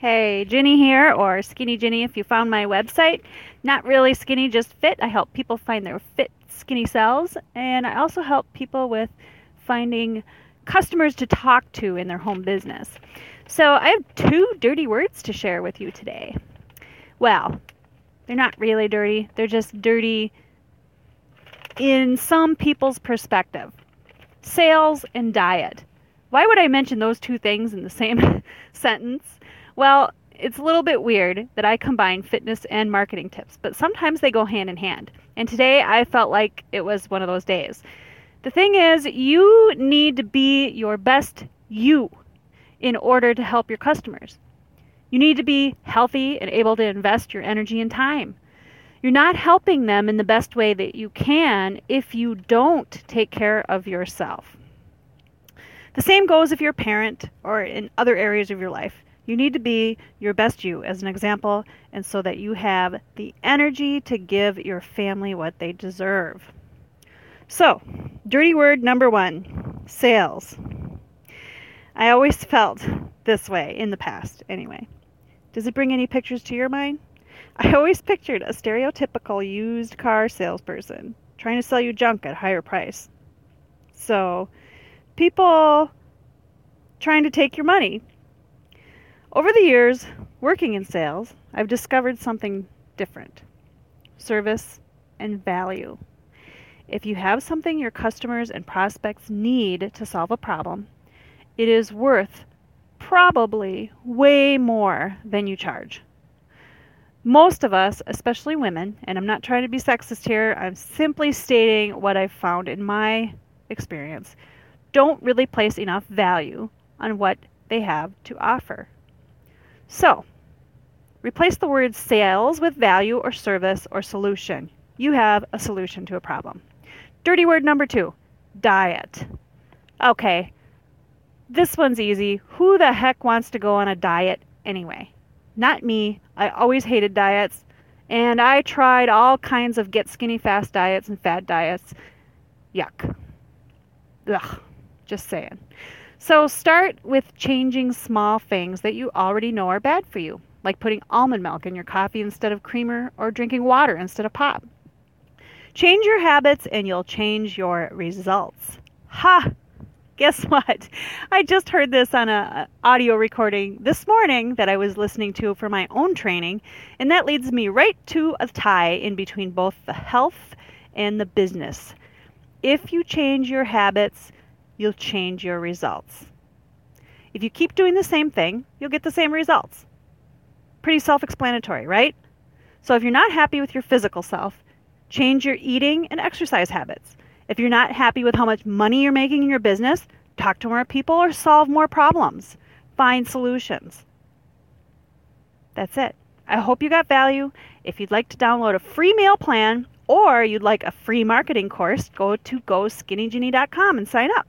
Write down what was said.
Hey, Ginny here, or Skinny Ginny if you found my website. Not really skinny, just fit. I help people find their fit, skinny selves, and I also help people with finding customers to talk to in their home business. So I have two dirty words to share with you today. Well, they're not really dirty, they're just dirty in some people's perspective sales and diet. Why would I mention those two things in the same sentence? Well, it's a little bit weird that I combine fitness and marketing tips, but sometimes they go hand in hand. And today I felt like it was one of those days. The thing is, you need to be your best you in order to help your customers. You need to be healthy and able to invest your energy and time. You're not helping them in the best way that you can if you don't take care of yourself. The same goes if you're a parent or in other areas of your life. You need to be your best you as an example, and so that you have the energy to give your family what they deserve. So, dirty word number one sales. I always felt this way in the past, anyway. Does it bring any pictures to your mind? I always pictured a stereotypical used car salesperson trying to sell you junk at a higher price. So, people trying to take your money over the years, working in sales, I've discovered something different service and value. If you have something your customers and prospects need to solve a problem, it is worth probably way more than you charge. Most of us, especially women, and I'm not trying to be sexist here, I'm simply stating what I've found in my experience, don't really place enough value on what they have to offer. So, replace the word sales with value or service or solution. You have a solution to a problem. Dirty word number two diet. Okay, this one's easy. Who the heck wants to go on a diet anyway? Not me. I always hated diets. And I tried all kinds of get skinny fast diets and fat diets. Yuck. Ugh. Just saying. So start with changing small things that you already know are bad for you, like putting almond milk in your coffee instead of creamer or drinking water instead of pop. Change your habits and you'll change your results. Ha! Guess what? I just heard this on a audio recording this morning that I was listening to for my own training, and that leads me right to a tie in between both the health and the business. If you change your habits, you'll change your results. If you keep doing the same thing, you'll get the same results. Pretty self explanatory, right? So if you're not happy with your physical self, change your eating and exercise habits. If you're not happy with how much money you're making in your business, talk to more people or solve more problems. Find solutions. That's it. I hope you got value. If you'd like to download a free meal plan or you'd like a free marketing course, go to goskinnyginny.com and sign up.